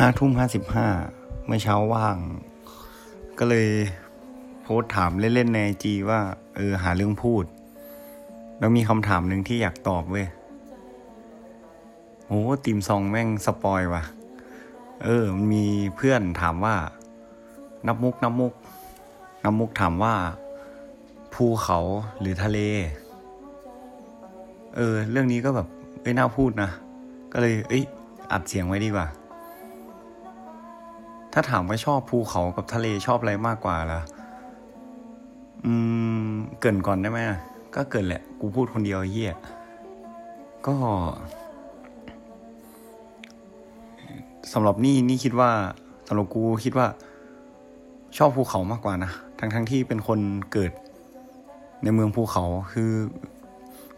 ห้าทุ่มห้าสิบห้าเมื่อเช้าว่าง ก็เลยโพสถามเล่นๆในจีว่า เออ หาเรื่องพูด แล้วมีคำถามหนึ่งที่อยากตอบเว้ยโอ้ตีมซองแม่งสปอยว่ะ เออมีเพื่อนถามว่า นับมุกนับมุกนับมุกถามว่า ภูเขาหรือทะเล เออ เรื่องนี้ก็แบบเอ้ยน่าพูดนะ ก็เลย เอ้ยอัดเสียงไว้ดีกว่า ถ้าถามว่าชอบภูเขากับทะเลชอบอะไรมากกว่าล่ะ อืม เกินก่อนได้ไหมก็เกินแหละ กูพูดคนเดียวเฮียก็สำหรับนี่นี่คิดว่าสำหรับกูคิดว่า ชอบภูเขามากกว่านะทั้งทั้งที่เป็นคนเกิดในเมืองภูเขาคือ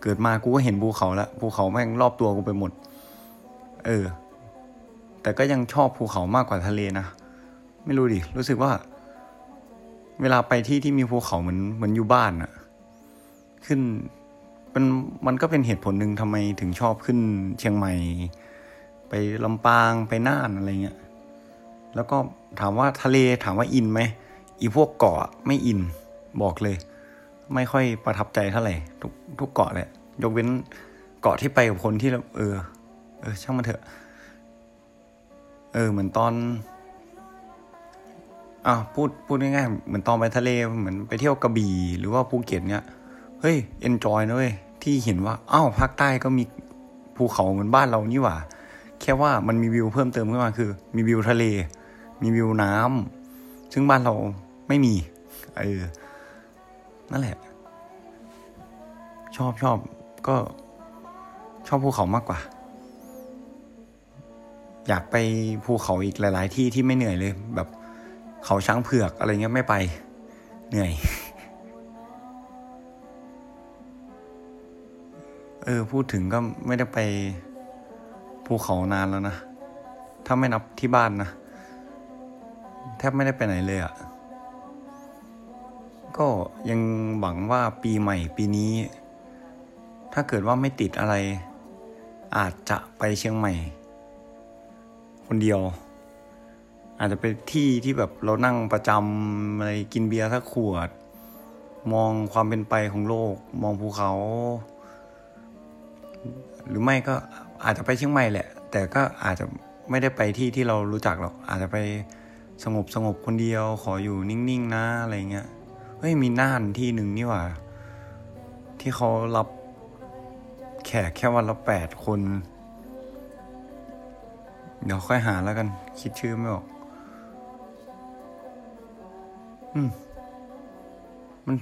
เกิดมากูก็เห็นภูเขาแล้วภูเขาแม่งรอบตัวกูไปหมด เออ แต่ก็ยังชอบภูเขามากกว่าทะเลนะ ไม่รู้ดิ รู้สึกว่า เวลาไปที่ที่มีภูเขาเหมือนเหมือนอยู่บ้านอะขึ้นมันมันก็เป็นเหตุผลหนึ่งทำไมถึงชอบขึ้นเชียงใหม่ ไปลำปางไปน่านอะไรเงี้ย แล้วก็ถามว่าทะเลถามว่า in ไหมอีพวกเกาะไม่ in บอกเลย ไม่ค่อยประทับใจเท่าไหร่ทุกทุกเกาะเลยยกเว้นเกาะที่ไปกับคนที่เออ เออ ช่างมันเถอะ เออ เหมือนตอน อะพูดพูดง่ายๆเหมือนตอนไปทะเลเหมือนไปเที่ยวกระบี่หรือว่าภูเก็ตเนี้ยเฮ้ย enjoy นะเว้ยที่เห็นว่าอ้าวภาคใต้ก็มีภูเขาเหมือนบ้านเรานี่หว่า แค่ว่ามันมีวิวเพิ่มเติมขึ้นมาคือ มีวิวทะเล มีวิวน้ำซึ่งบ้านเราไม่มีเออนั่นแหละ ชอบชอบก็ชอบภูเขามากกว่า อยากไปภูเขาอีกหลาย ๆ ที่ที่ไม่เหนื่อยเลยแบบ เขาช้างเผือกอะไรเงี้ยไม่ไป เหนื่อย เออ พูดถึงก็ไม่ได้ไปภูเขานานแล้วนะ ถ้าไม่นับที่บ้านนะ แทบไม่ได้ไปไหนเลยอะ่ะ ก็ยังหวังว่าปีใหม่ปีนี้ ถ้าเกิดว่าไม่ติดอะไร อาจจะไปเชียงใหม่ คนเดียว อาจจะเป็นที่ที่แบบเรานั่งประจำอะไรกินเบียร์สักขวด มองความเป็นไปของโลก มองภูเขา หรือไม่ก็อาจจะไปเชียงใหม่แหละ แต่ก็อาจจะไม่ได้ไปที่ที่เรารู้จักหรอก อาจจะไปสงบสงบคนเดียว ขออยู่นิ่งๆนะอะไรเงี้ยเฮ้ยมีน่านที่หนึ่งนี่หว่า ที่เขารับแขกแค่วันละแปดคน เดี๋ยวค่อยหาแล้วกัน คิดชื่อไม่ออก อืม มัน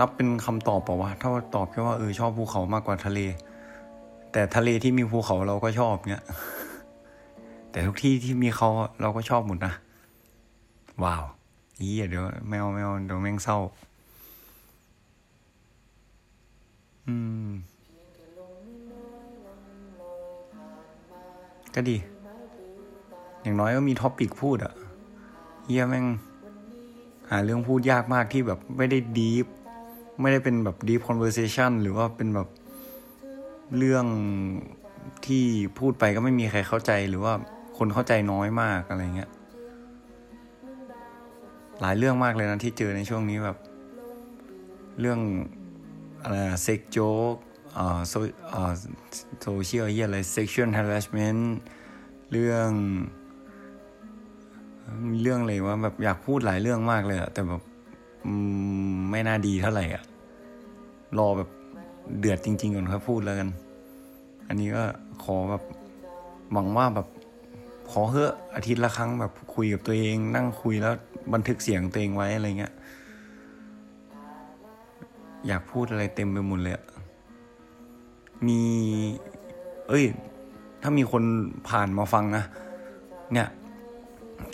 นับเป็นคำตอบเปล่าวะถ้าตอบแค่ว่าเออชอบภูเขามากกว่าทะเล แต่ทะเลที่มีภูเขาเราก็ชอบเนี้ยแต่ทุกที่ที่มีเขาเราก็ชอบหมดนะว้าวอีเดี๋ยวแมวแมวเดี๋ยวแม่งเศร้า อืม ก็ดี อย่างน้อยก็มี topic พูดอะเฮียแม่ง หาเรื่องพูดยากมากที่แบบไม่ได้ deep ไม่ได้เป็นแบบ deep conversation หรือว่าเป็นแบบเรื่องที่พูดไปก็ไม่มีใครเข้าใจหรือว่าคนเข้าใจน้อยมากอะไรเงี้ย หลายเรื่องมากเลยนะที่เจอในช่วงนี้แบบ เรื่องอะไร sex joke อ่าโซอ่าโซเชียลเฮียอะไร sexual harassment เรื่อง มีเรื่องอะไรว่าแบบอยากพูดหลายเรื่องมากเลยอะแต่แบบไม่น่าดีเท่าไหร่อะรอแบบเดือดจริงๆก่อนค่อยพูดแล้วกัน อันนี้ก็ขอแบบหวังว่าแบบขอเฮ้ออาทิตย์ละครั้งแบบคุยกับตัวเอง นั่งคุยแล้วบันทึกเสียงตัวเองไว้อะไรเงี้ยอยากพูดอะไรเต็มไปหมดเลยมี เอ้ย ถ้ามีคนผ่านมาฟังนะเนี่ย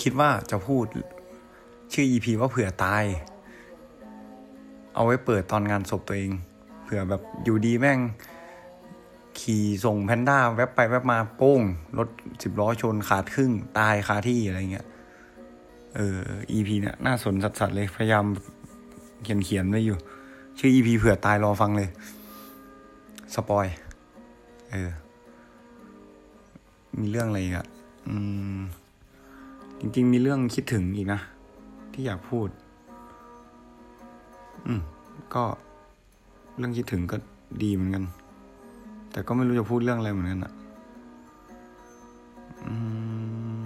คิดว่าจะพูดชื่อ EP ว่าเผื่อตาย เอาไว้เปิดตอนงานศพตัวเอง เผื่อแบบอยู่ดีแม่ง ขี่ส่งแพนด้าแวบไปแวบมาโป้ง รถสิบล้อชนขาดครึ่ง ตายคาที่อะไรเงี้ย เออ EP เนี่ยน่าสนสัสๆเลย พยายามเขียนเขียนไว้อยู่ ชื่อ EP เผื่อตายรอฟังเลย สปอย เออ มีเรื่องอะไรอีกอะอืม จริง ๆ มีเรื่องคิดถึงอีกนะ ที่อยากพูด อืม ก็เรื่องคิดถึงก็ดีเหมือนกัน แต่ก็ไม่รู้จะพูดเรื่องอะไรเหมือนกันอะอืม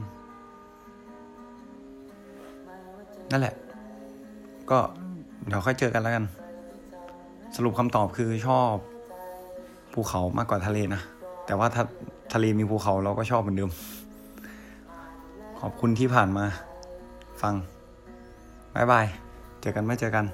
นั่นแหละ ก็เดี๋ยวค่อยเจอกันแล้วกัน สรุปคำตอบคือชอบภูเขามากกว่าทะเลนะ แต่ว่าถ้าทะเลมีภูเขาเราก็ชอบเหมือนเดิม ขอบคุณที่ผ่านมา ฟังบายบาย เจอกันไม่เจอกัน